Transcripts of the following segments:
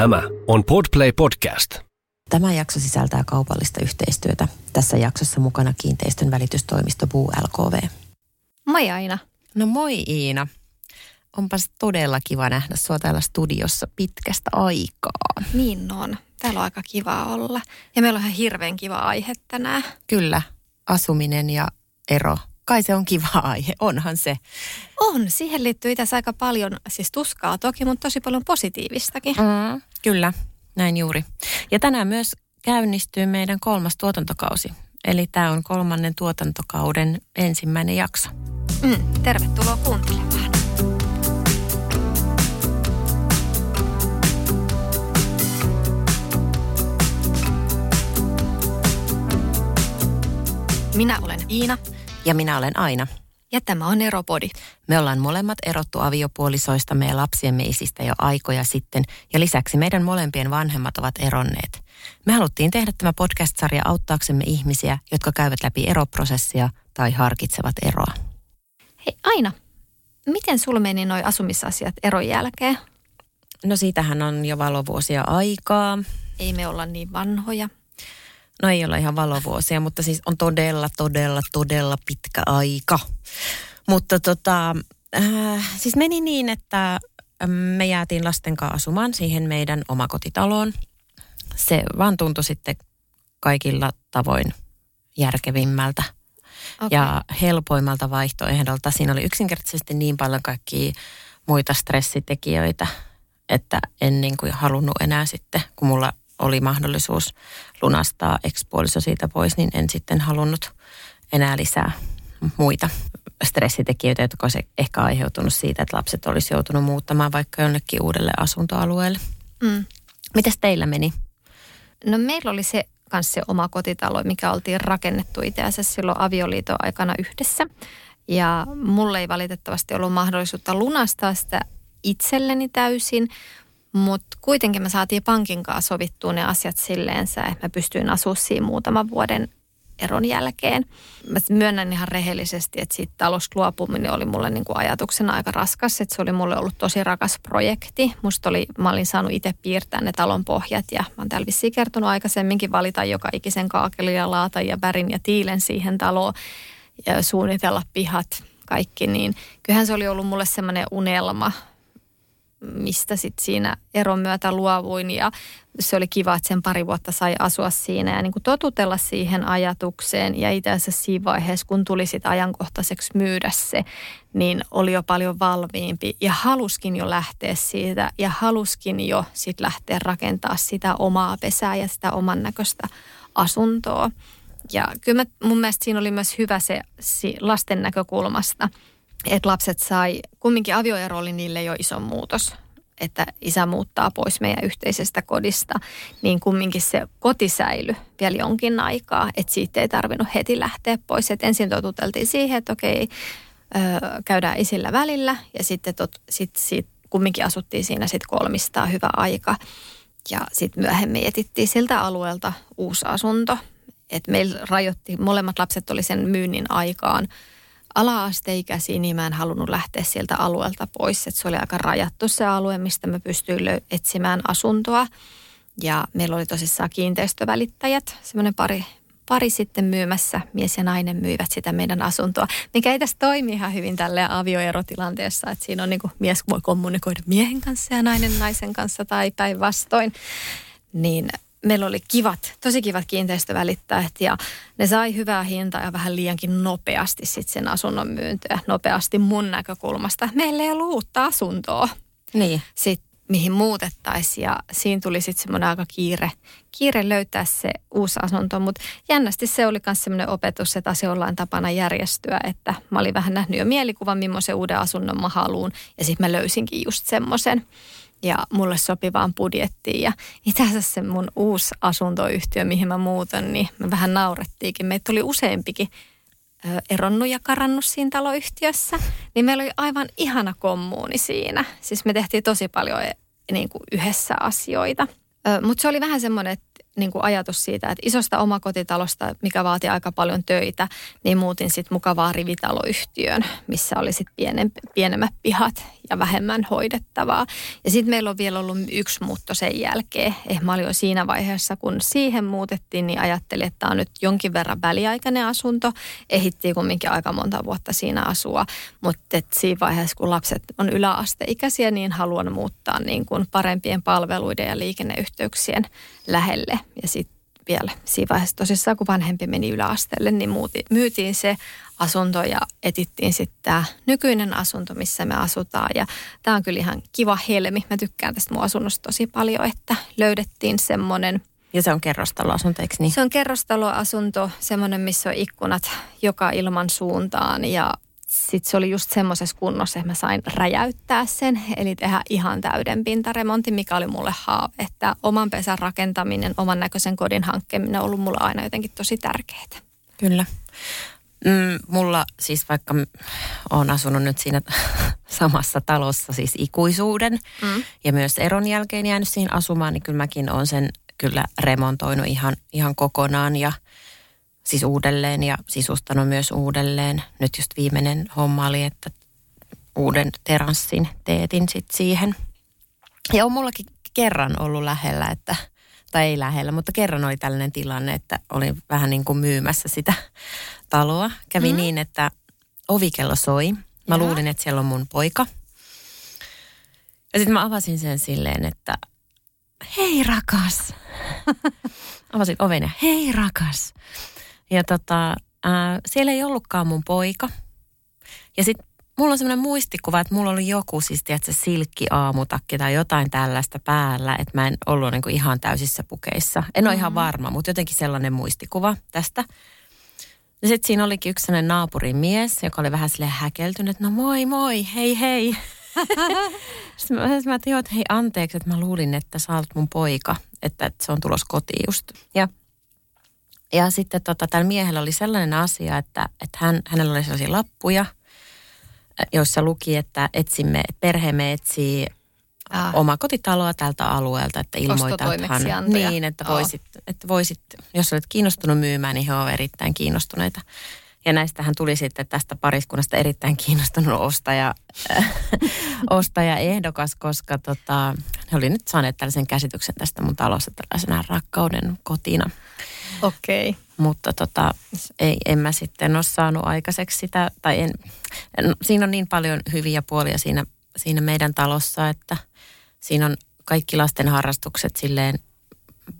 Tämä on Podplay Podcast. Tämä jakso sisältää kaupallista yhteistyötä. Tässä jaksossa mukana kiinteistön välitystoimisto Buu LKV. Moi Aina. No moi Iina. Onpas todella kiva nähdä sinua täällä studiossa pitkästä aikaa. Niin on. Täällä on aika kiva olla. Ja meillä on ihan hirveän kiva aihe tänään. Kyllä, asuminen ja ero. Kai se on kiva aihe, onhan se. On, siihen liittyy itse aika paljon, siis tuskaa toki, mutta tosi paljon positiivistakin. Mm, kyllä, näin juuri. Ja tänään myös käynnistyy meidän kolmas tuotantokausi. Eli tämä on kolmannen tuotantokauden ensimmäinen jakso. Mm, tervetuloa kuuntelemaan. Minä olen Iina. Ja minä olen Aina. Ja tämä on Eropodi. Me ollaan molemmat erottu aviopuolisoista ja lapsiemme isistä jo aikoja sitten, ja lisäksi meidän molempien vanhemmat ovat eronneet. Me haluttiin tehdä tämä podcast-sarja auttaaksemme ihmisiä, jotka käyvät läpi eroprosessia tai harkitsevat eroa. Hei Aina, miten sulla meni noi asumisasiat eron jälkeen? No siitähän on jo valovuosia aikaa. Ei me olla niin vanhoja. No ei ole ihan valovuosia, mutta siis on todella, todella, todella pitkä aika. Mutta tota, äh, siis meni niin, että me jäätiin lasten kanssa asumaan siihen meidän omakotitaloon. Se vaan tuntui sitten kaikilla tavoin järkevimmältä okay. ja helpoimmalta vaihtoehdolta. Siinä oli yksinkertaisesti niin paljon kaikkia muita stressitekijöitä, että en niin kuin halunnut enää sitten, kun mulla oli mahdollisuus lunastaa ekspuoliso siitä pois, niin en sitten halunnut enää lisää muita stressitekijöitä, jotka olisi ehkä aiheutunut siitä, että lapset olisi joutunut muuttamaan vaikka jonnekin uudelle asuntoalueelle. Mm. Mites teillä meni? No meillä oli se kanssa se oma kotitalo, mikä oltiin rakennettu itse asiassa silloin avioliiton aikana yhdessä. Ja mulle ei valitettavasti ollut mahdollisuutta lunastaa sitä itselleni täysin, mutta kuitenkin me saatiin pankin kanssa sovittua ne asiat silleensä, että mä pystyin asumaan siinä muutaman vuoden eron jälkeen. Mä myönnän ihan rehellisesti, että siitä talosta luopuminen oli mulle niin kuin ajatuksena aika raskas. Että se oli mulle ollut tosi rakas projekti. Musta oli, mä olin saanut itse piirtää ne talon pohjat ja mä oon täällä vissiin kertonut aikaisemminkin valita joka ikisen kaakelin ja laatan ja värin ja tiilen siihen taloon ja suunnitella pihat kaikki. Niin kyllähän se oli ollut mulle semmoinen unelma mistä sitten siinä eron myötä luovuin. Ja se oli kiva, että sen pari vuotta sai asua siinä ja niin kuin totutella siihen ajatukseen. Ja itse asiassa siinä vaiheessa, kun tuli sitten ajankohtaiseksi myydä se, niin oli jo paljon valmiimpi. Ja haluskin jo lähteä siitä ja haluskin jo sitten lähteä rakentaa sitä omaa pesää ja sitä oman näköistä asuntoa. Ja kyllä mä, mun mielestä siinä oli myös hyvä se lasten näkökulmasta – että lapset sai, kumminkin avioero oli niille jo iso muutos, että isä muuttaa pois meidän yhteisestä kodista, niin kumminkin se koti säily vielä jonkin aikaa, että siitä ei tarvinnut heti lähteä pois. Et ensin totuteltiin siihen, että okei, käydään isillä välillä ja sitten tot, sit, sit, kumminkin asuttiin siinä sitten kolmistaa hyvä aika. Ja sitten myöhemmin etittiin siltä alueelta uusi asunto. että meillä rajoitti, molemmat lapset oli sen myynnin aikaan – ala-asteikäisiä, niin mä en halunnut lähteä sieltä alueelta pois. Että se oli aika rajattu se alue, mistä mä pystyin etsimään asuntoa. Ja meillä oli tosissaan kiinteistövälittäjät, semmoinen pari, pari sitten myymässä, mies ja nainen myivät sitä meidän asuntoa, mikä ei tässä toimi ihan hyvin tälle avioerotilanteessa, että siinä on niin kuin mies voi kommunikoida miehen kanssa ja nainen naisen kanssa tai päinvastoin. Niin meillä oli kivat, tosi kivat kiinteistövälittäjät ja ne sai hyvää hintaa ja vähän liiankin nopeasti sitten sen asunnon myyntiä. Nopeasti mun näkökulmasta. Meillä ei ollut uutta asuntoa. Niin. Sitten mihin muutettaisiin ja siinä tuli sitten semmoinen aika kiire, kiire löytää se uusi asunto, mutta jännästi se oli myös semmoinen opetus, että asioilla on tapana järjestyä, että mä olin vähän nähnyt jo mielikuvan, millaisen uuden asunnon mä haluun ja sitten mä löysinkin just semmoisen ja mulle sopivaan budjettiin. Ja itse asiassa se mun uusi asuntoyhtiö, mihin mä muutan, niin me vähän naurettiinkin. Meitä oli useampikin eronnut ja karannut siinä taloyhtiössä, niin meillä oli aivan ihana kommuuni siinä. Siis me tehtiin tosi paljon e, niin kuin yhdessä asioita. Mutta se oli vähän semmoinen, että niin kuin ajatus siitä, että isosta omakotitalosta, mikä vaati aika paljon töitä, niin muutin sitten mukavaa rivitaloyhtiöön, missä oli sitten pienen, pienemmät pihat ja vähemmän hoidettavaa. Ja sitten meillä on vielä ollut yksi muutto sen jälkeen. Eh, mä olin jo siinä vaiheessa, kun siihen muutettiin, niin ajattelin, että tämä on nyt jonkin verran väliaikainen asunto. Ehittiin kumminkin aika monta vuotta siinä asua, mutta siinä vaiheessa, kun lapset on yläasteikäisiä, niin haluan muuttaa niin kuin parempien palveluiden ja liikenneyhteyksien lähelle. Ja sitten vielä siinä vaiheessa tosissaan, kun vanhempi meni yläasteelle, niin muuti, myytiin se asunto ja etittiin sitten tämä nykyinen asunto, missä me asutaan. Ja tämä on kyllä ihan kiva helmi. Mä tykkään tästä mun asunnosta tosi paljon, että löydettiin semmoinen ja se on kerrostaloasunto, eikö niin? Se on kerrostaloasunto, semmoinen, missä on ikkunat joka ilman suuntaan ja sitten se oli just semmoisessa kunnossa, että mä sain räjäyttää sen, eli tehdä ihan täyden pintaremontin, mikä oli mulle haave. Että oman pesän rakentaminen, oman näköisen kodin hankkeminen on ollut mulle aina jotenkin tosi tärkeää. Kyllä. Mm, mulla siis vaikka olen asunut nyt siinä samassa talossa siis ikuisuuden mm. ja myös eron jälkeen jäänyt siihen asumaan, niin kyllä mäkin olen sen kyllä remontoinut ihan, ihan kokonaan ja – siis uudelleen ja sisustanut myös uudelleen. Nyt just viimeinen homma oli, että uuden teranssin teetin sitten siihen. Ja on mullakin kerran ollut lähellä, että, tai ei lähellä, mutta kerran oli tällainen tilanne, että olin vähän niin kuin myymässä sitä taloa. Kävi mm. niin, että ovikello soi. Mä ja. luulin, että siellä on mun poika. Ja sitten mä avasin sen silleen, että hei rakas. avasin oven ja hei rakas. Ja tota, ää, siellä ei ollutkaan mun poika. Ja sitten mulla on semmoinen muistikuva, että mulla oli joku siis, tiedätkö, silkki aamutakki tai jotain tällaista päällä, että mä en ollut niin kuin ihan täysissä pukeissa. En ole mm-hmm. ihan varma, mutta jotenkin sellainen muistikuva tästä. Ja sitten siinä olikin yksi sellainen naapurin mies, joka oli vähän sille häkeltynyt, että no moi moi, hei hei. sitten mä, mä että että hei anteeksi, että mä luulin, että sä olet mun poika, että, että se on tulos kotiin just. Ja ja sitten tota, tällä miehellä oli sellainen asia, että, että hän, hänellä oli sellaisia lappuja, joissa luki, että etsimme, perheemme etsii ah. omaa kotitaloa tältä alueelta, että ilmoitat hän, niin, että voisit, oh. että voisit, jos olet kiinnostunut myymään, niin he ovat erittäin kiinnostuneita. Ja näistähän tuli sitten tästä pariskunnasta erittäin kiinnostunut ostaja, ostaja ehdokas, koska tota, he oli nyt saaneet tällaisen käsityksen tästä mun talosta tällaisena rakkauden kotina. Okei. Okay. Mutta tota, ei, en mä sitten ole saanut aikaiseksi sitä, tai en, no, siinä on niin paljon hyviä puolia siinä, siinä meidän talossa, että siinä on kaikki lasten harrastukset silleen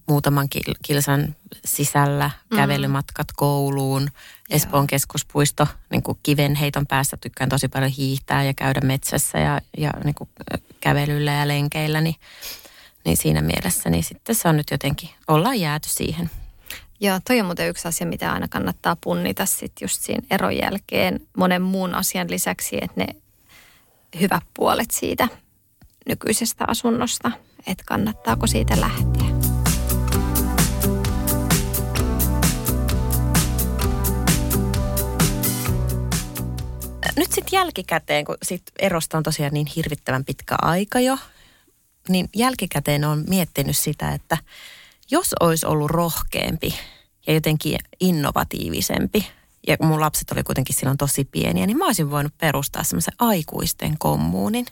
muutaman kilsan sisällä, mm. kävelymatkat kouluun, Espoon keskuspuisto, niin kuin kivenheiton päässä tykkään tosi paljon hiihtää ja käydä metsässä ja, ja niin kuin kävelyllä ja lenkeillä, niin, niin siinä mielessä niin sitten se on nyt jotenkin, ollaan jääty siihen. Joo, toi on muuten yksi asia, mitä aina kannattaa punnita sitten just siinä eron jälkeen monen muun asian lisäksi, että ne hyvät puolet siitä nykyisestä asunnosta, että kannattaako siitä lähteä. Nyt sitten jälkikäteen, kun sit erosta on tosiaan niin hirvittävän pitkä aika jo, niin jälkikäteen on miettinyt sitä, että jos olisi ollut rohkeampi ja jotenkin innovatiivisempi, ja mun lapset oli kuitenkin silloin tosi pieniä, niin mä olisin voinut perustaa semmoisen aikuisten kommuunin.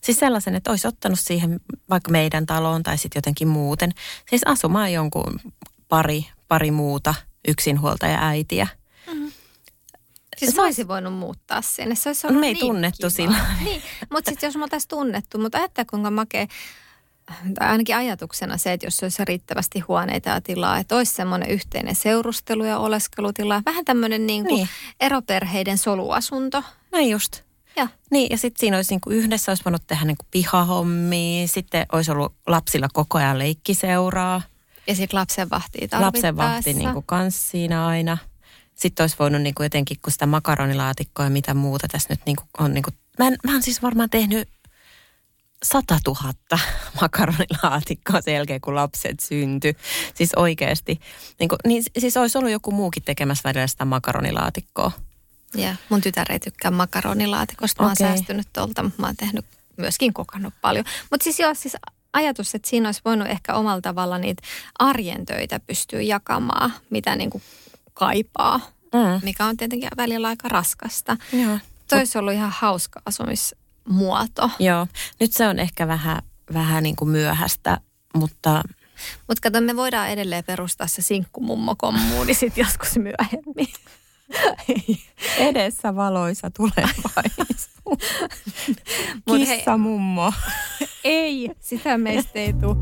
Siis sellaisen, että olisi ottanut siihen vaikka meidän taloon tai sitten jotenkin muuten. Siis asumaan jonkun pari, pari muuta yksinhuoltaja äitiä. Mm-hmm. Siis mä olisin voinut muuttaa sinne. Se olisi ollut Me ei niin tunnettu kiva. sillä. Niin, mutta sitten jos me oltaisiin tunnettu, mutta ajattele kuinka makea tai ainakin ajatuksena se, että jos olisi riittävästi huoneita ja tilaa, että olisi semmoinen yhteinen seurustelu ja oleskelutila. Vähän tämmöinen niin kuin niin. eroperheiden soluasunto. Näin just. Ja. Niin, ja sitten siinä olisi niin kuin yhdessä olisi voinut tehdä niin kuin pihahommia, sitten olisi ollut lapsilla koko ajan leikkiseuraa. Ja sitten lapsen vahtii Lapsen vahti niin kuin kans siinä aina. Sitten olisi voinut niin kuin jotenkin, kun sitä makaronilaatikkoa ja mitä muuta tässä nyt niin kuin on. Niin kuin, mä, en, mä oon siis varmaan tehnyt 100 000 makaronilaatikkoa sen jälkeen, kun lapset syntyi. Siis oikeasti. Niin, kuin, niin siis olisi ollut joku muukin tekemässä välillä sitä makaronilaatikkoa. Ja mun tytär ei tykkää makaronilaatikosta. Mä okay. oon säästynyt tuolta, mutta mä oon tehnyt myöskin kokannut paljon. Mutta siis joo, siis ajatus, että siinä olisi voinut ehkä omalla tavalla niitä arjen töitä pystyä jakamaan, mitä niin kuin kaipaa, mm. mikä on tietenkin välillä aika raskasta. Joo. Toi olisi ollut ihan hauska asumismuoto. Joo, nyt se on ehkä vähän, vähän niin kuin myöhäistä, mutta... Mutta kato, me voidaan edelleen perustaa se sinkkumummo-kommuuni sitten joskus myöhemmin. Edessä valoisa tulevaisuus. Kissa mummo. ei, sitä meistä ei tule.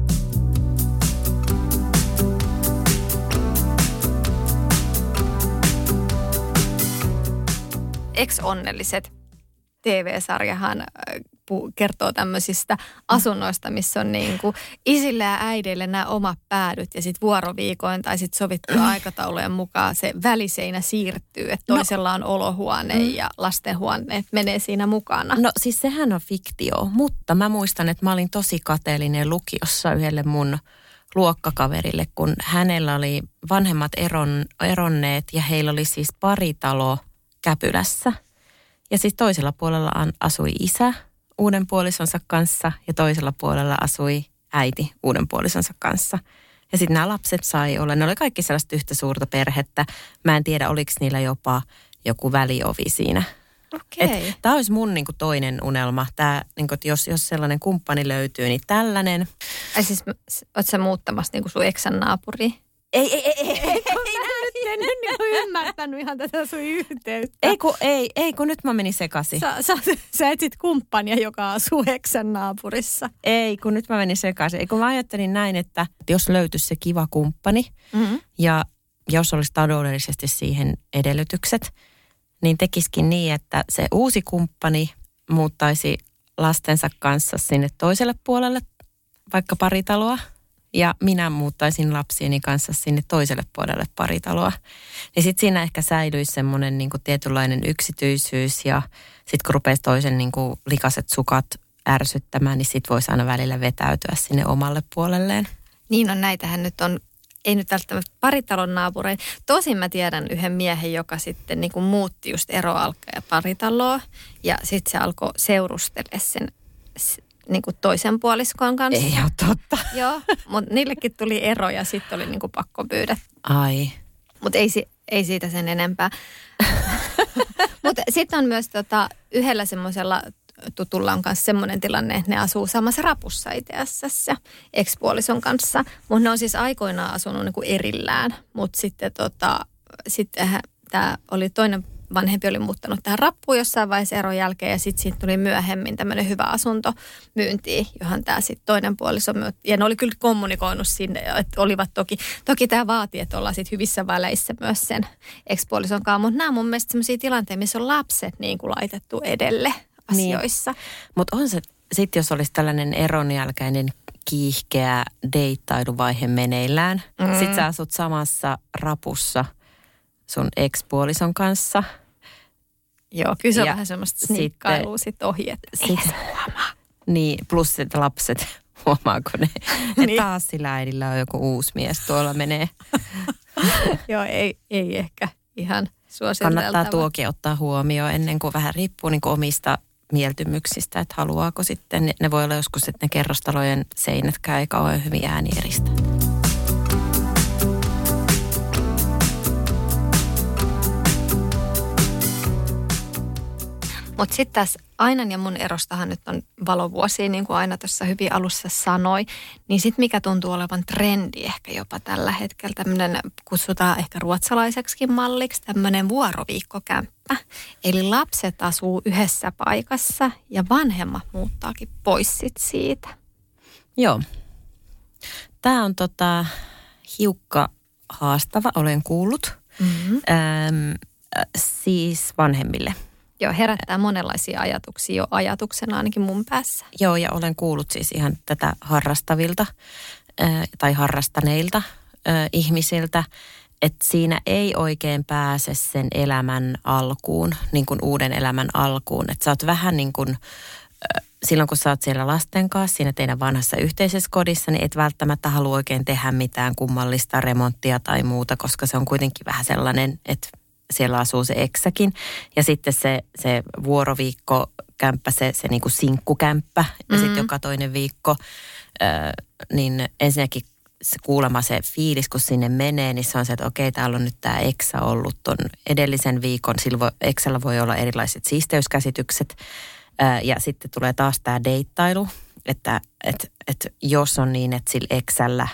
Ex-onnelliset TV-sarjahan kertoo tämmöisistä asunnoista, missä on niin kuin isille ja äideille nämä omat päädyt ja sitten vuoroviikoin tai sitten sovittua aikataulujen mukaan se väliseinä siirtyy, että no. toisella on olohuone mm. ja lastenhuone menee siinä mukana. No siis sehän on fiktio, mutta mä muistan, että mä olin tosi kateellinen lukiossa yhdelle mun luokkakaverille, kun hänellä oli vanhemmat eron, eronneet ja heillä oli siis paritalo Käpylässä. Ja siis toisella puolella asui isä uuden puolisonsa kanssa ja toisella puolella asui äiti uuden puolisonsa kanssa. Ja sitten nämä lapset sai olla, ne oli kaikki sellaista yhtä suurta perhettä. Mä en tiedä, oliko niillä jopa joku väliovi siinä. Okay. Tämä olisi mun niinku, toinen unelma. Tää, niinku, jos, jos sellainen kumppani löytyy, niin tällainen. Ai siis, oot sä muuttamassa niinku sun eksän naapuri? Ei, ei, ei, ei, ei, nyt niinku ymmärtänyt ihan tätä sun yhteyttä. Ei kun, ei, ei, kun nyt mä menin sekaisin. Sä, sä, sä etsit kumppania, joka asuu Eksän naapurissa. Ei, kun nyt mä menin sekaisin. Ei, kun mä ajattelin näin, että jos löytyisi se kiva kumppani mm-hmm. ja jos olisi taloudellisesti siihen edellytykset, niin tekisikin niin, että se uusi kumppani muuttaisi lastensa kanssa sinne toiselle puolelle, vaikka pari taloa – ja minä muuttaisin lapsieni kanssa sinne toiselle puolelle paritaloa. Niin sitten siinä ehkä säilyisi semmoinen niin tietynlainen yksityisyys ja sitten kun rupeisi toisen niin kuin likaset sukat ärsyttämään, niin sitten voisi aina välillä vetäytyä sinne omalle puolelleen. Niin on, näitähän nyt on ei nyt välttämättä paritalon naapureita. Tosin mä tiedän yhden miehen, joka sitten niin kuin muutti just eroalkaa ja paritaloa. Ja sitten se alkoi seurustella sen niin kuin toisen puoliskon kanssa. Ei ole totta. Joo, mutta niillekin tuli ero ja sitten oli niin kuin pakko pyydä. Ai. Mutta ei, ei siitä sen enempää. mutta sitten on myös tota, yhdellä semmoisella tutulla on kanssa semmoinen tilanne, että ne asuu samassa rapussa itse asiassa ekspuolison kanssa. Mutta ne on siis aikoinaan asunut niin kuin erillään. Mutta sitten tota, sitten tämä oli toinen vanhempi oli muuttanut tähän rappuun jossain vaiheessa eron jälkeen ja sitten siitä tuli myöhemmin tämmöinen hyvä asunto myyntiin, johon tämä sitten toinen puoliso Ja ne oli kyllä kommunikoinut sinne, että olivat toki, toki tämä vaatii, että ollaan sitten hyvissä väleissä myös sen ekspuolison kanssa, mutta nämä on mun mielestä sellaisia tilanteita, missä on lapset niin kuin laitettu edelle niin. asioissa. Niin. Mutta on se, sitten jos olisi tällainen eron jälkeinen kiihkeä deittailuvaihe meneillään, mm. sitten sä asut samassa rapussa – sun ekspuolison kanssa – Joo, kyllä se on ja vähän semmoista snikkailua sit ohi, että sit. Niin, plus että lapset, huomaako ne, niin. taas sillä äidillä on joku uusi mies tuolla menee. Joo, ei, ei ehkä ihan suositeltava. Kannattaa tuokin ottaa huomioon ennen kuin vähän riippuu niin kuin omista mieltymyksistä, että haluaako sitten. Ne voi olla joskus, että ne kerrostalojen seinätkään ei kauhean hyvin äänieristäjät. Mutta sitten tässä Ainan ja mun erostahan nyt on valovuosia, niin kuin aina tuossa hyvin alussa sanoi. Niin sitten mikä tuntuu olevan trendi ehkä jopa tällä hetkellä, tämmöinen kutsutaan ehkä ruotsalaiseksi malliksi, tämmöinen vuoroviikkokämppä. Eli lapset asuu yhdessä paikassa ja vanhemmat muuttaakin pois sit siitä. Joo. Tämä on tota, hiukka haastava, olen kuullut. Mm-hmm. Ähm, siis vanhemmille – Joo, herättää monenlaisia ajatuksia jo ajatuksena ainakin mun päässä. Joo, ja olen kuullut siis ihan tätä harrastavilta tai harrastaneilta ihmisiltä, että siinä ei oikein pääse sen elämän alkuun, niin kuin uuden elämän alkuun. Että sä oot vähän niin kuin, silloin kun sä oot siellä lasten kanssa, siinä teidän vanhassa yhteisessä kodissa, niin et välttämättä halua oikein tehdä mitään kummallista remonttia tai muuta, koska se on kuitenkin vähän sellainen, että siellä asuu se eksäkin. Ja sitten se, se vuoroviikko kämppä, se, se niin kuin sinkkukämppä ja mm-hmm. sitten joka toinen viikko niin ensinnäkin se kuulema se fiilis, kun sinne menee, niin se on se, että okei, täällä on nyt tämä Eksa ollut ton edellisen viikon. Sillä voi, Eksalla voi olla erilaiset siisteyskäsitykset. Ja sitten tulee taas tämä deittailu, että et, et jos on niin, että sillä Eksällä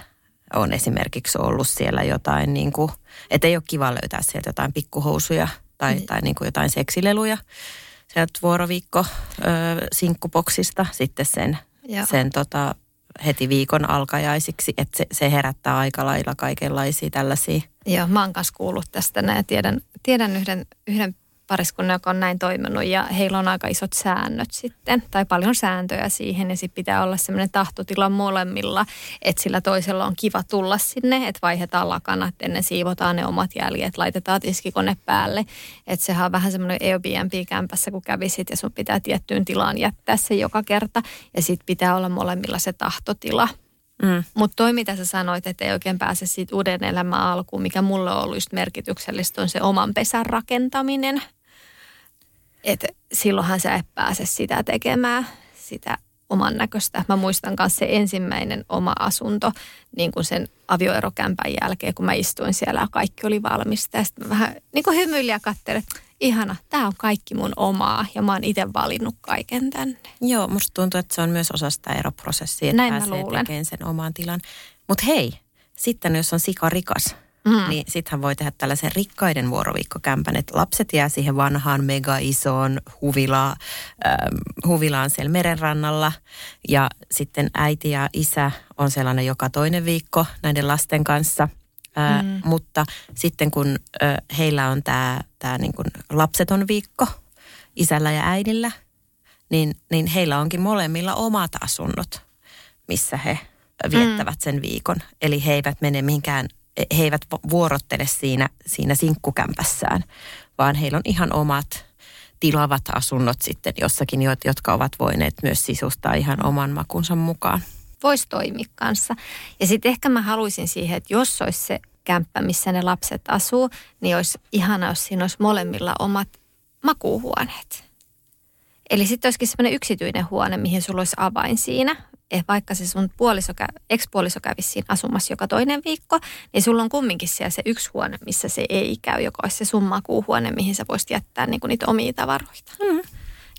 on esimerkiksi ollut siellä jotain, niin kuin, että ei ole kiva löytää sieltä jotain pikkuhousuja tai, mm. tai niin kuin jotain seksileluja sieltä vuoroviikko ö, sinkkupoksista sitten sen, sen tota, heti viikon alkajaisiksi, että se, se herättää aika lailla kaikenlaisia tällaisia. Joo, mä oon kanssa kuullut tästä näin. Tiedän, tiedän yhden, yhden pariskunnan, joka on näin toiminut ja heillä on aika isot säännöt sitten tai paljon sääntöjä siihen ja sitten pitää olla semmoinen tahtotila molemmilla, että sillä toisella on kiva tulla sinne, että vaihdetaan lakanat ennen siivotaan ne omat jäljet, laitetaan tiskikone päälle, että sehän on vähän semmoinen Airbnb-kämpässä, kun kävisit ja sun pitää tiettyyn tilaan jättää se joka kerta ja sitten pitää olla molemmilla se tahtotila. Mm. Mutta toi, mitä sä sanoit, että ei oikein pääse siitä uuden elämän alkuun, mikä mulle on ollut just merkityksellistä, on se oman pesän rakentaminen – että silloinhan sä et pääse sitä tekemään, sitä oman näköistä. Mä muistan myös se ensimmäinen oma asunto niin kuin sen avioerokämpän jälkeen, kun mä istuin siellä ja kaikki oli valmista. Ja sitten mä vähän niin kuin hymyilin ja katselin, että ihana, tämä on kaikki mun omaa ja mä oon itse valinnut kaiken tänne. Joo, musta tuntuu, että se on myös osa sitä eroprosessia, että Näin pääsee tekemään sen oman tilan. Mutta hei, sitten jos on sika rikas, Mm. Niin sittenhän voi tehdä tällaisen rikkaiden vuoroviikkokämpän, että lapset jää siihen vanhaan mega isoon huvila, äh, huvilaan siellä merenrannalla. Ja sitten äiti ja isä on sellainen joka toinen viikko näiden lasten kanssa. Äh, mm. Mutta sitten kun äh, heillä on tämä tää niin kuin lapseton viikko isällä ja äidillä, niin, niin heillä onkin molemmilla omat asunnot, missä he viettävät mm. sen viikon. Eli he eivät mene mihinkään he eivät vuorottele siinä, siinä sinkkukämpässään, vaan heillä on ihan omat tilavat asunnot sitten jossakin, jotka ovat voineet myös sisustaa ihan oman makunsa mukaan. Voisi toimia kanssa. Ja sitten ehkä mä haluaisin siihen, että jos olisi se kämppä, missä ne lapset asuu, niin olisi ihana, jos siinä olisi molemmilla omat makuuhuoneet. Eli sitten olisikin semmoinen yksityinen huone, mihin sulla olisi avain siinä vaikka se sun puoliso, ex-puoliso kävisi siinä asumassa joka toinen viikko, niin sulla on kumminkin siellä se yksi huone, missä se ei käy, joka olisi se sun makuuhuone, mihin sä voisit jättää niin kuin niitä omia tavaroita. Mm.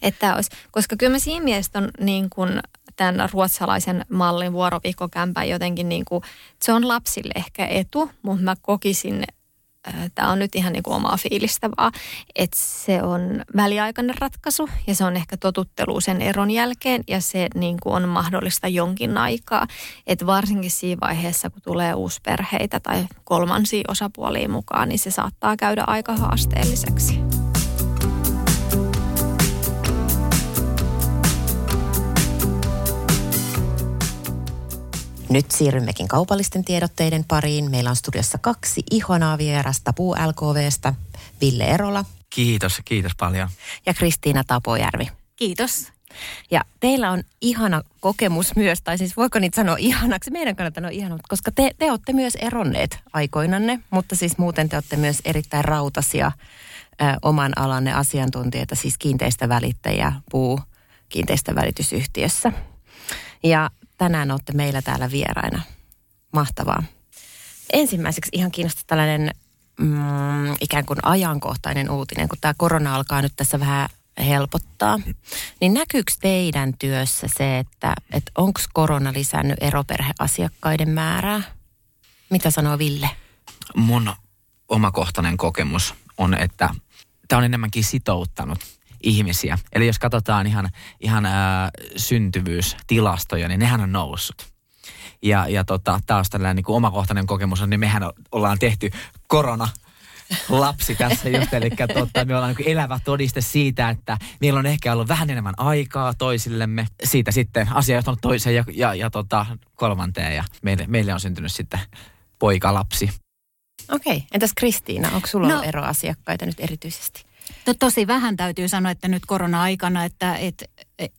Että olisi, koska kyllä mä siinä mielessä on niin kuin tämän ruotsalaisen mallin vuoroviikkokämpän jotenkin niin kuin, se on lapsille ehkä etu, mutta mä kokisin tämä on nyt ihan niin kuin omaa fiilistä vaan, että se on väliaikainen ratkaisu ja se on ehkä totuttelu sen eron jälkeen ja se niin kuin on mahdollista jonkin aikaa. Että varsinkin siinä vaiheessa, kun tulee uusperheitä tai kolmansia osapuolia mukaan, niin se saattaa käydä aika haasteelliseksi. Nyt siirrymmekin kaupallisten tiedotteiden pariin. Meillä on studiossa kaksi ihanaa vierasta Puu LKVstä. Ville Erola. Kiitos, kiitos paljon. Ja Kristiina Tapojärvi. Kiitos. Ja teillä on ihana kokemus myös, tai siis voiko niitä sanoa ihanaksi? Meidän kannattaa sanoa ihana, koska te, te olette myös eronneet aikoinanne, mutta siis muuten te olette myös erittäin rautasia ö, oman alanne asiantuntijoita, siis kiinteistövälittäjä puu kiinteistövälitysyhtiössä. Ja tänään olette meillä täällä vieraina. Mahtavaa. Ensimmäiseksi ihan kiinnostaa tällainen mm, ikään kuin ajankohtainen uutinen, kun tämä korona alkaa nyt tässä vähän helpottaa. Niin näkyykö teidän työssä se, että, että onko korona lisännyt eroperheasiakkaiden määrää? Mitä sanoo Ville? Mun omakohtainen kokemus on, että tämä on enemmänkin sitouttanut ihmisiä. Eli jos katsotaan ihan, ihan ää, syntyvyystilastoja, niin nehän on noussut. Ja, ja tota, taas tällainen niin kuin omakohtainen kokemus on, niin mehän ollaan tehty korona lapsi tässä just. Eli totta, me ollaan niin elävä todiste siitä, että meillä on ehkä ollut vähän enemmän aikaa toisillemme. Siitä sitten asia johtanut toiseen ja, ja, ja tota, kolmanteen ja meille, meille on syntynyt sitten poikalapsi. Okei, entäs Kristiina, onko sulla no, ollut eroasiakkaita nyt erityisesti? To, tosi vähän täytyy sanoa, että nyt korona-aikana, että, että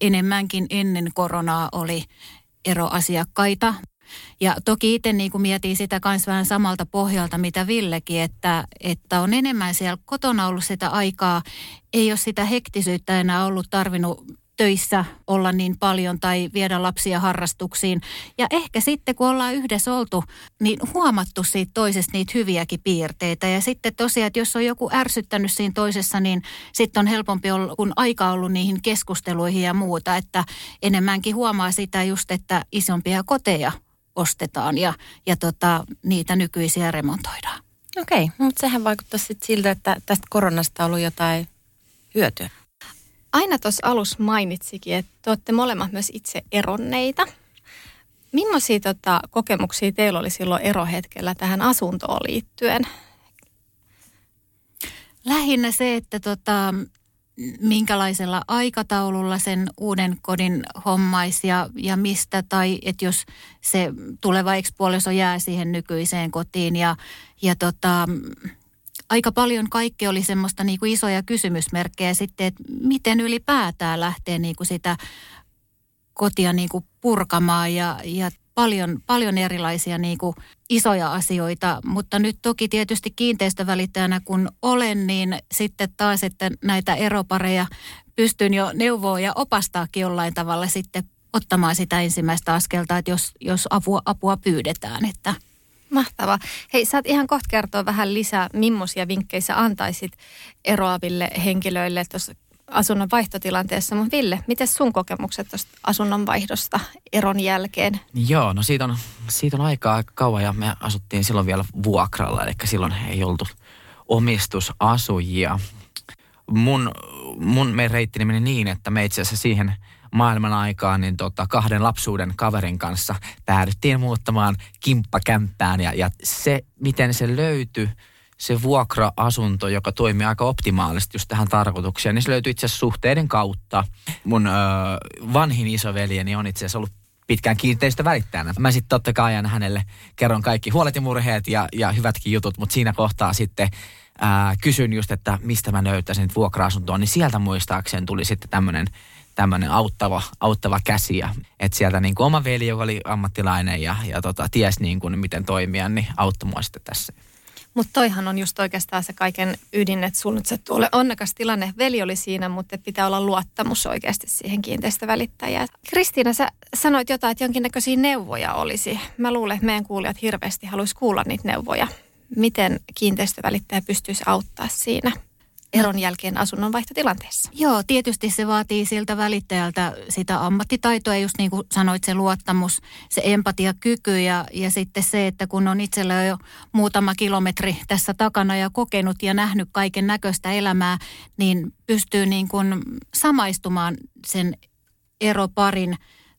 enemmänkin ennen koronaa oli eroasiakkaita. Ja toki itse niin kuin mietin sitä myös vähän samalta pohjalta, mitä Villekin, että, että on enemmän siellä kotona ollut sitä aikaa. Ei ole sitä hektisyyttä enää ollut tarvinnut töissä olla niin paljon tai viedä lapsia harrastuksiin. Ja ehkä sitten kun ollaan yhdessä oltu, niin huomattu siitä toisesta niitä hyviäkin piirteitä. Ja sitten tosiaan, että jos on joku ärsyttänyt siinä toisessa, niin sitten on helpompi olla, kun aika ollut niihin keskusteluihin ja muuta. Että enemmänkin huomaa sitä just, että isompia koteja ostetaan ja, ja tota, niitä nykyisiä remontoidaan. Okei, mutta sehän vaikuttaa sitten siltä, että tästä koronasta on ollut jotain hyötyä. Aina tuossa alussa mainitsikin, että te olette molemmat myös itse eronneita. Millaisia tota, kokemuksia teillä oli silloin erohetkellä tähän asuntoon liittyen? Lähinnä se, että tota, minkälaisella aikataululla sen uuden kodin hommaisi ja, ja mistä, tai että jos se tuleva ekspuoliso jää siihen nykyiseen kotiin. Ja, ja tota, aika paljon kaikki oli semmoista niin kuin isoja kysymysmerkkejä sitten, että miten ylipäätään lähtee niin kuin sitä kotia niin kuin purkamaan ja, ja paljon, paljon erilaisia niin kuin isoja asioita, mutta nyt toki tietysti kiinteistövälittäjänä kun olen, niin sitten taas, että näitä eropareja pystyn jo neuvoa ja opastaakin jollain tavalla sitten ottamaan sitä ensimmäistä askelta, että jos, jos apua, apua pyydetään. Että. Mahtavaa. Hei, saat ihan kohta kertoa vähän lisää, millaisia vinkkejä antaisit eroaville henkilöille tuossa asunnon vaihtotilanteessa. Mutta Ville, miten sun kokemukset tuosta asunnon vaihdosta eron jälkeen? Joo, no siitä on, siitä on aikaa kauan ja me asuttiin silloin vielä vuokralla, eli silloin ei oltu omistusasujia. Mun, mun meidän reitti meni niin, että me itse asiassa siihen maailman aikaan niin tota, kahden lapsuuden kaverin kanssa päädyttiin muuttamaan kimppakämppään ja, ja se, miten se löytyi, se vuokra-asunto, joka toimii aika optimaalisesti just tähän tarkoitukseen, niin se löytyi itse asiassa suhteiden kautta. Mun ö, vanhin isoveljeni on itse asiassa ollut pitkään kiinteistä välittäjänä. Mä sitten totta kai ajan hänelle kerron kaikki huolet ja murheet ja, ja hyvätkin jutut, mutta siinä kohtaa sitten ää, kysyn just, että mistä mä löytäisin vuokra-asuntoa, niin sieltä muistaakseen tuli sitten tämmöinen tämmöinen auttava, auttava käsi. Että sieltä niin oma veli, joka oli ammattilainen ja, ja tota, ties niin kuin, miten toimia, niin auttoi mua sitten tässä. Mutta toihan on just oikeastaan se kaiken ydin, että sun nyt se tuolle onnekas tilanne. Veli oli siinä, mutta pitää olla luottamus oikeasti siihen kiinteistövälittäjään. Kristiina, sä sanoit jotain, että jonkinnäköisiä neuvoja olisi. Mä luulen, että meidän kuulijat hirveästi haluaisi kuulla niitä neuvoja. Miten kiinteistövälittäjä pystyisi auttaa siinä? Eron jälkeen asunnonvaihtotilanteessa? Joo, tietysti se vaatii siltä välittäjältä sitä ammattitaitoa, just niin kuin sanoit, se luottamus, se empatiakyky ja, ja sitten se, että kun on itsellä jo muutama kilometri tässä takana ja kokenut ja nähnyt kaiken näköistä elämää, niin pystyy niin kuin samaistumaan sen eroparin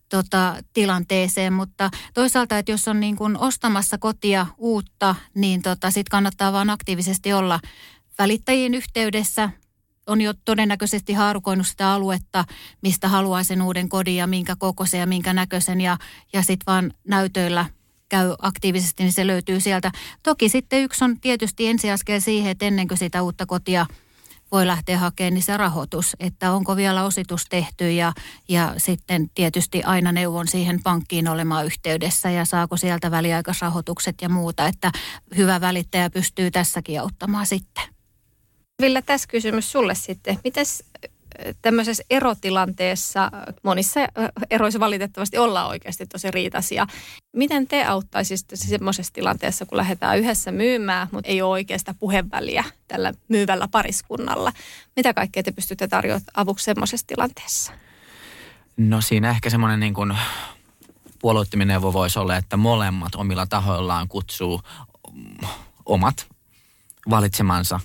tota, tilanteeseen, mutta toisaalta, että jos on niin kuin ostamassa kotia uutta, niin tota, sitten kannattaa vaan aktiivisesti olla välittäjien yhteydessä on jo todennäköisesti haarukoinut sitä aluetta, mistä haluaa sen uuden kodin ja minkä kokoisen ja minkä näköisen ja, ja sitten vaan näytöillä käy aktiivisesti, niin se löytyy sieltä. Toki sitten yksi on tietysti ensiaskel siihen, että ennen kuin sitä uutta kotia voi lähteä hakemaan, niin se rahoitus, että onko vielä ositus tehty ja, ja sitten tietysti aina neuvon siihen pankkiin olemaan yhteydessä ja saako sieltä väliaikaisrahoitukset ja muuta, että hyvä välittäjä pystyy tässäkin auttamaan sitten. Ville, tässä kysymys sulle sitten. Miten tämmöisessä erotilanteessa, monissa eroissa valitettavasti ollaan oikeasti tosi riitaisia. Miten te auttaisitte semmoisessa tilanteessa, kun lähdetään yhdessä myymään, mutta ei ole oikeasta puheväliä tällä myyvällä pariskunnalla? Mitä kaikkea te pystytte tarjoamaan avuksi semmoisessa tilanteessa? No siinä ehkä semmoinen niin kuin puolueettimin neuvo voisi olla, että molemmat omilla tahoillaan kutsuu omat valitsemansa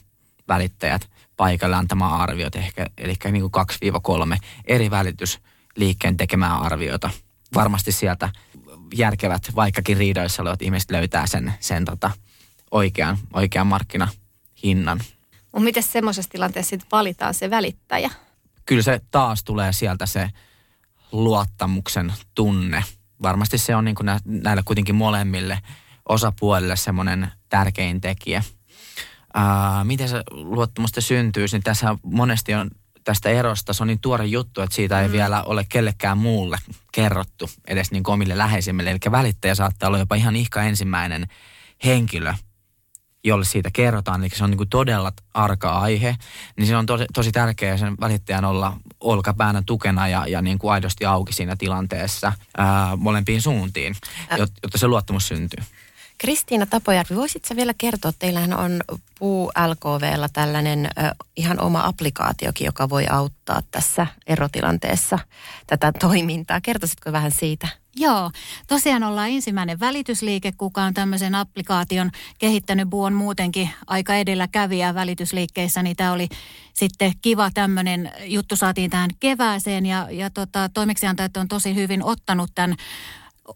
välittäjät paikalle antamaan arviot, ehkä, eli niin kuin 2-3 eri välitysliikkeen tekemää arviota. Varmasti sieltä järkevät, vaikkakin riidoissa olevat ihmiset löytää sen, sen tota, oikean, oikean markkinahinnan. Mutta miten semmoisessa tilanteessa sitten valitaan se välittäjä? Kyllä se taas tulee sieltä se luottamuksen tunne. Varmasti se on niin kuin näille kuitenkin molemmille osapuolille semmoinen tärkein tekijä – ää, miten se luottamusta syntyy, niin tässä monesti on tästä erosta, se on niin tuore juttu, että siitä ei mm. vielä ole kellekään muulle kerrottu, edes niin omille läheisimmille. Eli välittäjä saattaa olla jopa ihan ihka ensimmäinen henkilö, jolle siitä kerrotaan, eli se on niin kuin todella arka aihe, niin se on tosi, tosi tärkeää sen välittäjän olla olkapäänä tukena ja, ja niin kuin aidosti auki siinä tilanteessa ää, molempiin suuntiin, jotta se luottamus syntyy. Kristiina Tapojärvi, voisitko vielä kertoa, teillähän on Puu LKVllä tällainen ihan oma applikaatiokin, joka voi auttaa tässä erotilanteessa tätä toimintaa. Kertoisitko vähän siitä? Joo, tosiaan ollaan ensimmäinen välitysliike, kuka on tämmöisen applikaation kehittänyt. Buu on muutenkin aika edelläkävijä välitysliikkeissä, niin tämä oli sitten kiva tämmöinen juttu saatiin tähän kevääseen ja, ja tota, toimeksiantajat on tosi hyvin ottanut tämän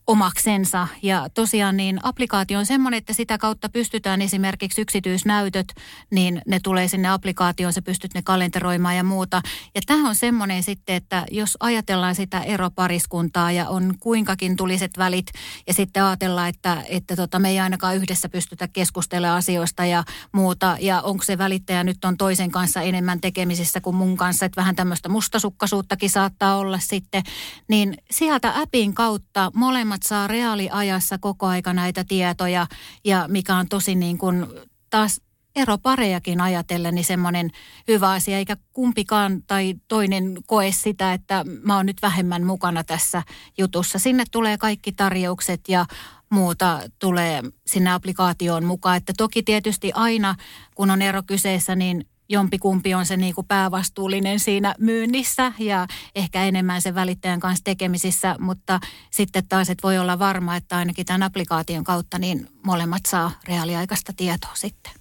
omaksensa. Ja tosiaan niin applikaatio on semmoinen, että sitä kautta pystytään esimerkiksi yksityisnäytöt, niin ne tulee sinne applikaatioon, se pystyt ne kalenteroimaan ja muuta. Ja tämä on semmoinen sitten, että jos ajatellaan sitä eropariskuntaa ja on kuinkakin tuliset välit ja sitten ajatellaan, että, että tota, me ei ainakaan yhdessä pystytä keskustelemaan asioista ja muuta. Ja onko se välittäjä nyt on toisen kanssa enemmän tekemisissä kuin mun kanssa, että vähän tämmöistä mustasukkaisuuttakin saattaa olla sitten. Niin sieltä appin kautta molemmat molemmat saa reaaliajassa koko aika näitä tietoja ja mikä on tosi niin kuin taas eroparejakin ajatellen niin semmoinen hyvä asia, eikä kumpikaan tai toinen koe sitä, että mä oon nyt vähemmän mukana tässä jutussa. Sinne tulee kaikki tarjoukset ja muuta tulee sinne applikaatioon mukaan. Että toki tietysti aina, kun on ero kyseessä, niin jompikumpi on se niin kuin päävastuullinen siinä myynnissä ja ehkä enemmän sen välittäjän kanssa tekemisissä, mutta sitten taas, että voi olla varma, että ainakin tämän applikaation kautta niin molemmat saa reaaliaikaista tietoa sitten.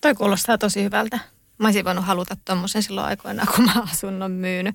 Toi kuulostaa tosi hyvältä. Mä olisin voinut haluta tuommoisen silloin aikoinaan, kun mä asunnon myynyt.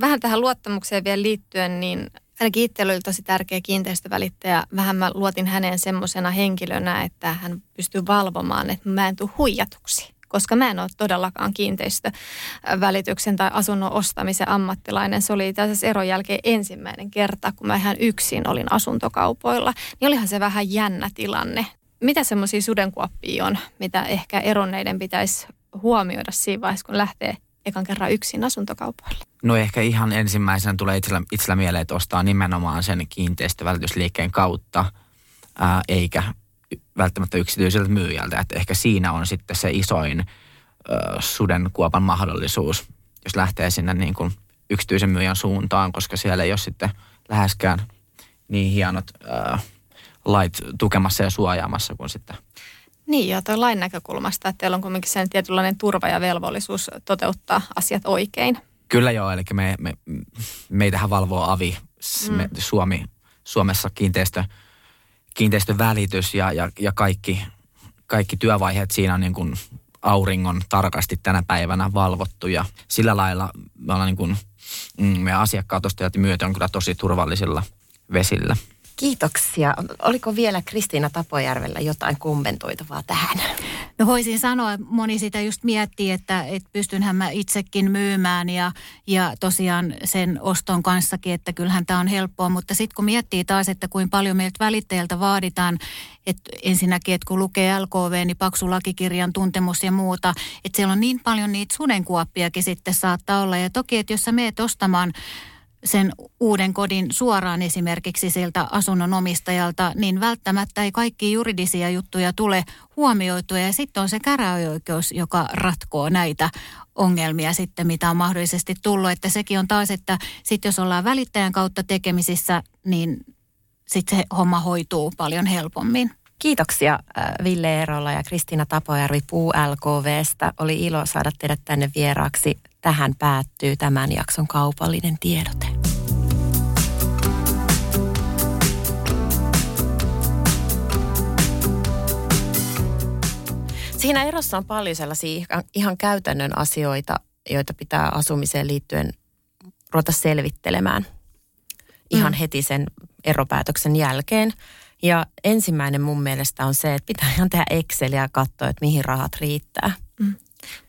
Vähän tähän luottamukseen vielä liittyen, niin ainakin itsellä oli tosi tärkeä kiinteistövälittäjä. Vähän mä luotin häneen semmoisena henkilönä, että hän pystyy valvomaan, että mä en tule huijatuksi koska mä en ole todellakaan kiinteistövälityksen tai asunnon ostamisen ammattilainen. Se oli itse asiassa eron jälkeen ensimmäinen kerta, kun mä ihan yksin olin asuntokaupoilla. Niin olihan se vähän jännä tilanne. Mitä semmoisia sudenkuoppia on, mitä ehkä eronneiden pitäisi huomioida siinä vaiheessa, kun lähtee ekan kerran yksin asuntokaupoille? No ehkä ihan ensimmäisenä tulee itsellä, itsellä mieleen, että ostaa nimenomaan sen kiinteistövälitysliikkeen kautta, ää, eikä välttämättä yksityiseltä myyjältä. Että ehkä siinä on sitten se isoin ö, sudenkuopan mahdollisuus, jos lähtee sinne niin kuin yksityisen myyjän suuntaan, koska siellä ei ole sitten läheskään niin hienot ö, lait tukemassa ja suojaamassa kuin sitten niin, ja tuo lain näkökulmasta, että teillä on kuitenkin sen tietynlainen turva ja velvollisuus toteuttaa asiat oikein. Kyllä joo, eli me, me, meitähän valvoo AVI, mm. me, Suomi, Suomessa kiinteistö, kiinteistövälitys ja, ja, ja kaikki, kaikki työvaiheet siinä on niin kuin auringon tarkasti tänä päivänä valvottu ja sillä lailla me ollaan niin kuin, mm, meidän asiakkaat, ostajat ja myötä on kyllä tosi turvallisilla vesillä. Kiitoksia. Oliko vielä Kristiina Tapojärvellä jotain kommentoitavaa tähän? No voisin sanoa, moni sitä just miettii, että, että pystynhän mä itsekin myymään ja, ja tosiaan sen oston kanssakin, että kyllähän tämä on helppoa. Mutta sitten kun miettii taas, että kuinka paljon meiltä välittäjältä vaaditaan, että ensinnäkin, että kun lukee LKV, niin paksu lakikirjan tuntemus ja muuta, että siellä on niin paljon niitä sudenkuoppiakin sitten saattaa olla. Ja toki, että jos sä meet ostamaan sen uuden kodin suoraan esimerkiksi siltä asunnon omistajalta, niin välttämättä ei kaikki juridisia juttuja tule huomioitua. Ja sitten on se käräjäoikeus, joka ratkoo näitä ongelmia sitten, mitä on mahdollisesti tullut. Että sekin on taas, että sitten jos ollaan välittäjän kautta tekemisissä, niin sitten se homma hoituu paljon helpommin. Kiitoksia äh, Ville Erola ja Kristiina Tapojärvi Puu LKVstä. Oli ilo saada teidät tänne vieraaksi. Tähän päättyy tämän jakson kaupallinen tiedote. Siinä erossa on paljon sellaisia ihan käytännön asioita, joita pitää asumiseen liittyen ruveta selvittelemään ihan mm. heti sen eropäätöksen jälkeen. Ja ensimmäinen mun mielestä on se, että pitää ihan tehdä Exceliä ja katsoa, että mihin rahat riittää.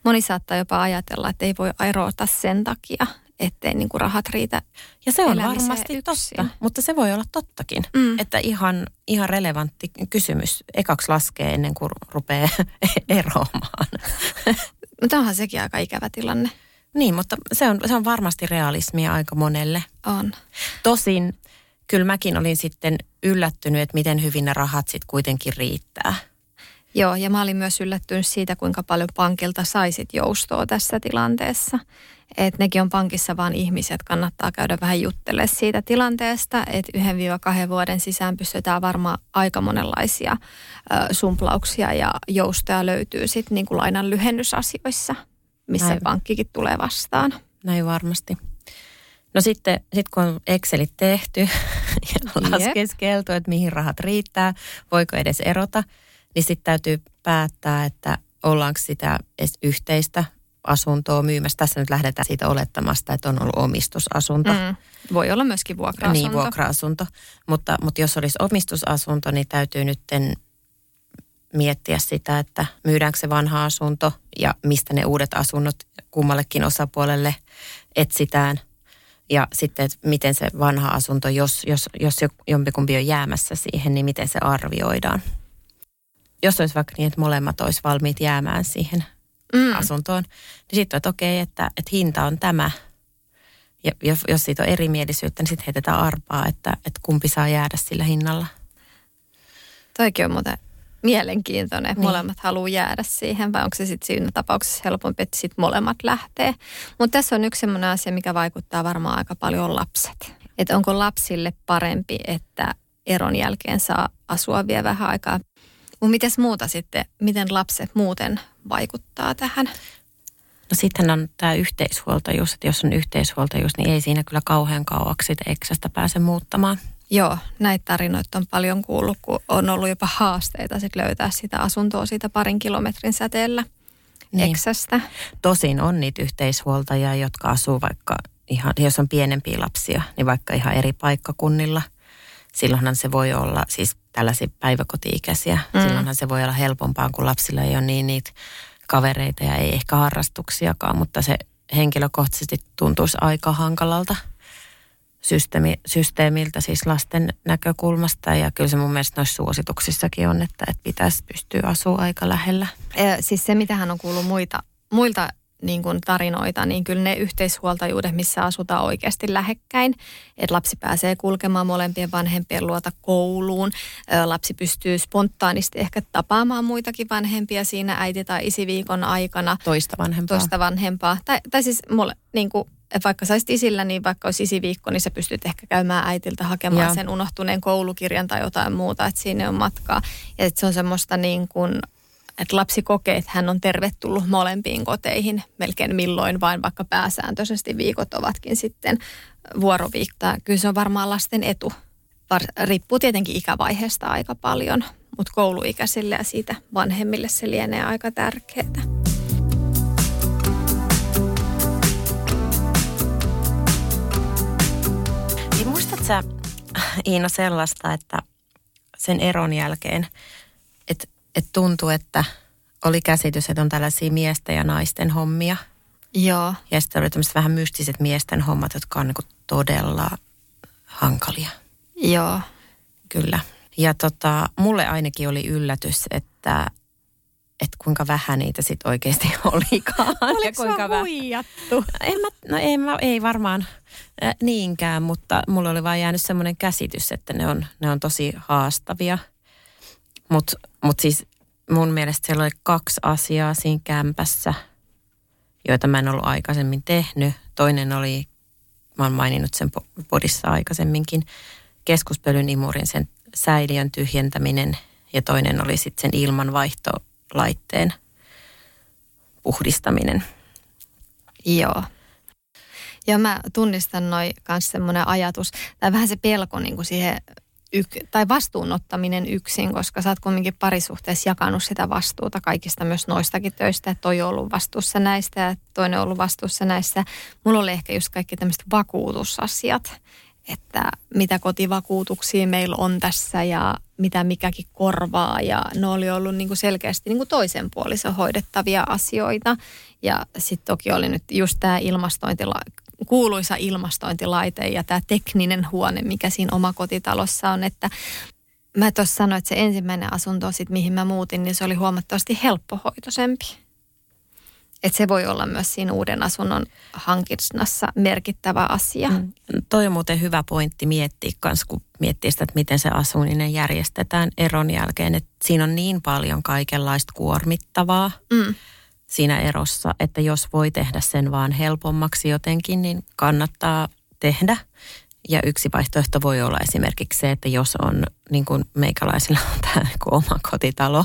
Moni saattaa jopa ajatella, että ei voi erota sen takia, ettei niin kuin rahat riitä Ja se on varmasti yksin. totta, mutta se voi olla tottakin. Mm. Että ihan, ihan relevantti kysymys. Ekaksi laskee ennen kuin rupeaa eroamaan. Mutta onhan sekin aika ikävä tilanne. Niin, mutta se on, se on varmasti realismia aika monelle. On. Tosin kyllä mäkin olin sitten yllättynyt, että miten hyvin ne rahat sitten kuitenkin riittää. Joo, ja mä olin myös yllättynyt siitä, kuinka paljon pankilta saisit joustoa tässä tilanteessa. Että nekin on pankissa vaan ihmiset, kannattaa käydä vähän juttelemaan siitä tilanteesta, että yhden viiva kahden vuoden sisään pystytään varmaan aika monenlaisia ö, sumplauksia ja joustoja löytyy sitten niin lainan lyhennysasioissa, missä Näin. pankkikin tulee vastaan. Näin varmasti. No sitten sit kun on Excelit tehty ja laskeskeltu, että mihin rahat riittää, voiko edes erota, niin sitten täytyy päättää, että ollaanko sitä edes yhteistä asuntoa myymässä. Tässä nyt lähdetään siitä olettamasta, että on ollut omistusasunto. Mm. Voi olla myöskin vuokra-asunto. Niin, vuokra-asunto. Mutta, mutta jos olisi omistusasunto, niin täytyy nyt miettiä sitä, että myydäänkö se vanha asunto ja mistä ne uudet asunnot kummallekin osapuolelle etsitään. Ja sitten, että miten se vanha asunto, jos, jos, jos jo- jompikumpi on jäämässä siihen, niin miten se arvioidaan. Jos olisi vaikka niin, että molemmat olisi valmiit jäämään siihen Mm. asuntoon, niin sitten että okei, että, että hinta on tämä. Ja jos, jos siitä on erimielisyyttä, niin sitten heitetään arpaa, että, että kumpi saa jäädä sillä hinnalla. Toikin on muuten mielenkiintoinen, että Niin. molemmat haluaa jäädä siihen, vai onko se sitten siinä tapauksessa helpompi, että sitten molemmat lähtee. Mutta tässä on yksi sellainen asia, mikä vaikuttaa varmaan aika paljon on lapset. Että onko lapsille parempi, että eron jälkeen saa asua vielä vähän aikaa. Mutta mites muuta sitten, miten lapset muuten vaikuttaa tähän? No sitten on tämä yhteishuoltajuus, että jos on yhteishuoltajuus, niin ei siinä kyllä kauhean kauaksi sitä eksästä pääse muuttamaan. Joo, näitä tarinoita on paljon kuullut, kun on ollut jopa haasteita sit löytää sitä asuntoa siitä parin kilometrin säteellä Niin. eksästä. Tosin on niitä yhteishuoltajia, jotka asuu vaikka ihan, jos on pienempiä lapsia, niin vaikka ihan eri paikkakunnilla. Silloinhan se voi olla, siis tällaisia päiväkoti-ikäisiä, Mm. silloinhan se voi olla helpompaa, kun lapsilla ei ole niin niitä kavereita ja ei ehkä harrastuksiakaan, mutta se henkilökohtaisesti tuntuisi aika hankalalta systeemi, systeemiltä, siis lasten näkökulmasta. Ja kyllä se mun mielestä noissa suosituksissakin on, että, että pitäisi pystyä asua aika lähellä. Eh, Siis se, mitä hän on kuullut muita, muilta niin kuin tarinoita, niin kyllä ne yhteishuoltajuudet, missä asutaan oikeasti lähekkäin. Että lapsi pääsee kulkemaan molempien vanhempien luota kouluun. Lapsi pystyy spontaanisti ehkä tapaamaan muitakin vanhempia siinä äiti- tai isiviikon aikana. Toista vanhempaa. Toista vanhempaa. Tai, tai siis mole, niin kuin, että vaikka saisit isillä, niin vaikka olisi isiviikko, niin sä pystyt ehkä käymään äitiltä hakemaan Joo. sen unohtuneen koulukirjan tai jotain muuta, että siinä on matkaa. Ja se on semmoista niin kuin, että lapsi kokee, että hän on tervetullut molempiin koteihin melkein milloin vain, vaikka pääsääntöisesti viikot ovatkin sitten vuoroviikkoa. Kyllä se on varmaan lasten etu. Riippuu tietenkin ikävaiheesta aika paljon, mutta kouluikäisille ja siitä vanhemmille se lienee aika tärkeää. Niin muistat sä, Iina, sellaista, että sen eron jälkeen, että et tuntui, että oli käsitys, että on tällaisia miesten ja naisten hommia. Joo. Ja sitten oli tämmöiset vähän mystiset miesten hommat, jotka on niinku todella hankalia. Joo. Kyllä. Ja tota, mulle ainakin oli yllätys, että, että kuinka vähän niitä sitten oikeasti olikaan. ja kuinka vähän. huijattu? En mä, no ei, mä, ei varmaan äh, niinkään, mutta mulle oli vaan jäänyt semmoinen käsitys, että ne on, ne on tosi haastavia. Mutta mut siis mun mielestä siellä oli kaksi asiaa siinä kämpässä, joita mä en ollut aikaisemmin tehnyt. Toinen oli, mä oon maininnut sen po- podissa aikaisemminkin, keskuspölyn imurin sen säiliön tyhjentäminen ja toinen oli sitten sen ilmanvaihtolaitteen puhdistaminen. Joo. Ja mä tunnistan noin kanssa semmoinen ajatus, tai vähän se pelko niin kuin siihen, yk, tai vastuunottaminen yksin, koska sä oot kumminkin parisuhteessa jakanut sitä vastuuta kaikista myös noistakin töistä, että toi on ollut vastuussa näistä ja toinen on ollut vastuussa näistä. Mulla oli ehkä just kaikki tämmöiset vakuutusasiat, että mitä kotivakuutuksia meillä on tässä ja mitä mikäkin korvaa. Ja ne oli ollut niin kuin selkeästi niin kuin toisen puolison hoidettavia asioita. Ja sitten toki oli nyt just tämä ilmastointila, kuuluisa ilmastointilaite ja tämä tekninen huone, mikä siinä omakotitalossa on, että Mä tuossa sanoin, että se ensimmäinen asunto, sit, mihin mä muutin, niin se oli huomattavasti helppohoitoisempi. Että se voi olla myös siinä uuden asunnon hankinnassa merkittävä asia. Mm. Toi on muuten hyvä pointti miettiä kans, kun miettii sitä, että miten se asuminen järjestetään eron jälkeen. Että siinä on niin paljon kaikenlaista kuormittavaa mm. Siinä erossa, että jos voi tehdä sen vaan helpommaksi jotenkin, niin kannattaa tehdä. Ja yksi vaihtoehto voi olla esimerkiksi se, että jos on niin kuin meikäläisillä on tämä niin oma kotitalo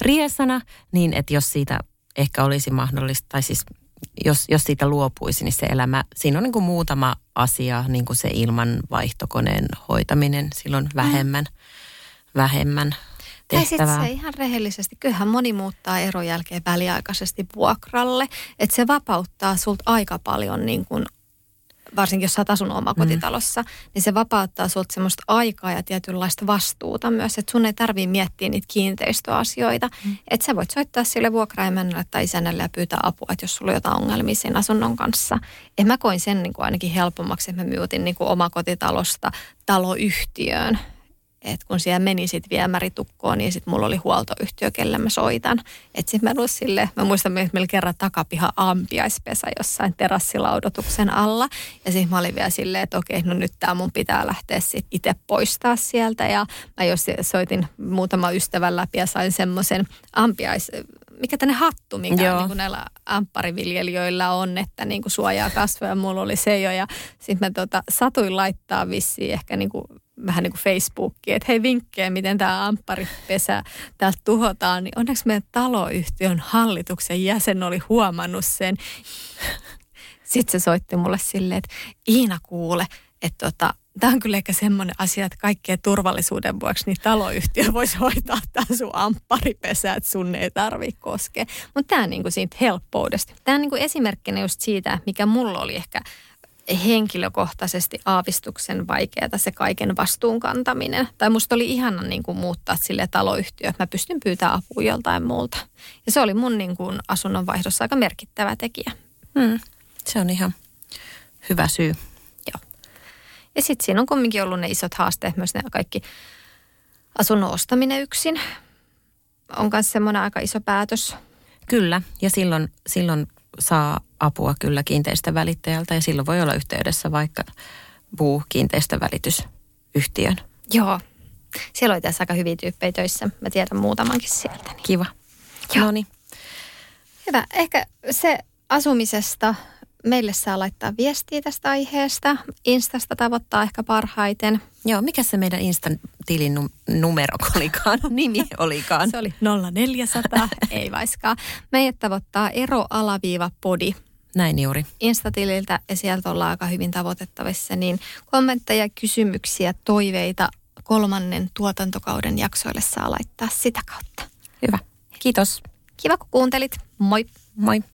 riesana, niin että jos siitä ehkä olisi mahdollista, tai siis jos, jos siitä luopuisi, niin se elämä, siinä on niin kuin muutama asia, niin kuin se ilman vaihtokoneen hoitaminen, silloin vähemmän, mm. vähemmän tehtävää. Tai se ihan rehellisesti, kyllähän moni muuttaa eron jälkeen väliaikaisesti vuokralle, että se vapauttaa sulta aika paljon niin kuin varsinkin jos sä asun omakotitalossa, mm. niin se vapauttaa sulta semmoista aikaa ja tietynlaista vastuuta myös, että sun ei tarvii miettiä niitä kiinteistöasioita. Mm. Että sä voit soittaa sille vuokraimännälle tai isännälle ja pyytää apua, että jos sulla on jotain ongelmia sen asunnon kanssa. Ja mä koin sen niin kuin ainakin helpommaksi, että mä muutin niin kuin omakotitalosta taloyhtiöön että kun siellä meni sitten viemäritukkoon, niin sitten mulla oli huoltoyhtiö, kelle mä soitan. Että sitten mä sille, mä muistan, että meillä kerran takapiha ampiaispesä jossain terassilaudotuksen alla. Ja sitten mä olin vielä silleen, että okei, no nyt tämä mun pitää lähteä sitten itse poistaa sieltä. Ja mä jos soitin muutama ystävän läpi ja sain semmoisen ampiais, mikä tänne hattu, mikä niin kuin näillä amppariviljelijöillä on, että niin kuin suojaa kasvoja. Mulla oli se jo ja sitten mä tota, satuin laittaa vissiin ehkä niin kuin vähän niin kuin Facebookiin, että hei vinkkejä, miten tämä ampparipesä täältä tuhotaan, niin onneksi meidän taloyhtiön hallituksen jäsen oli huomannut sen. Sitten se soitti mulle silleen, että Iina kuule, että tota, tämä on kyllä ehkä semmoinen asia, että kaikkien turvallisuuden vuoksi niin taloyhtiö voisi hoitaa tämä sun ampparipesä, että sun ei tarvitse koskea. Mutta tämä on niin kuin siitä helppoudesta. Tämä on niin kuin esimerkkinä just siitä, mikä mulla oli ehkä henkilökohtaisesti aavistuksen vaikeaa se kaiken vastuun kantaminen. Tai musta oli ihana niin kuin muuttaa sille taloyhtiö, että mä pystyn pyytämään apua joltain muulta. Ja se oli mun niin kuin asunnonvaihdossa aika merkittävä tekijä. Hmm. Se on ihan hyvä syy. Joo. Ja sitten siinä on kumminkin ollut ne isot haasteet, myös ne kaikki asunnon ostaminen yksin. On myös semmoinen aika iso päätös. Kyllä, ja silloin, silloin saa apua kyllä kiinteistövälittäjältä ja silloin voi olla yhteydessä vaikka puu kiinteistövälitysyhtiön. Joo. Siellä oli tässä aika hyviä tyyppejä töissä. Mä tiedän muutamankin sieltä. Niin. Kiva. Joo. niin. Hyvä. Ehkä se asumisesta meille saa laittaa viestiä tästä aiheesta. Instasta tavoittaa ehkä parhaiten. Joo, mikä se meidän Instan tilin numero olikaan, nimi olikaan? Se oli 0400, ei vaiskaan. Meidät tavoittaa ero-podi. Näin juuri. Instatililtä ja sieltä ollaan aika hyvin tavoitettavissa, niin kommentteja, kysymyksiä, toiveita kolmannen tuotantokauden jaksoille saa laittaa sitä kautta. Hyvä. Kiitos. Kiva kun kuuntelit. Moi. Moi.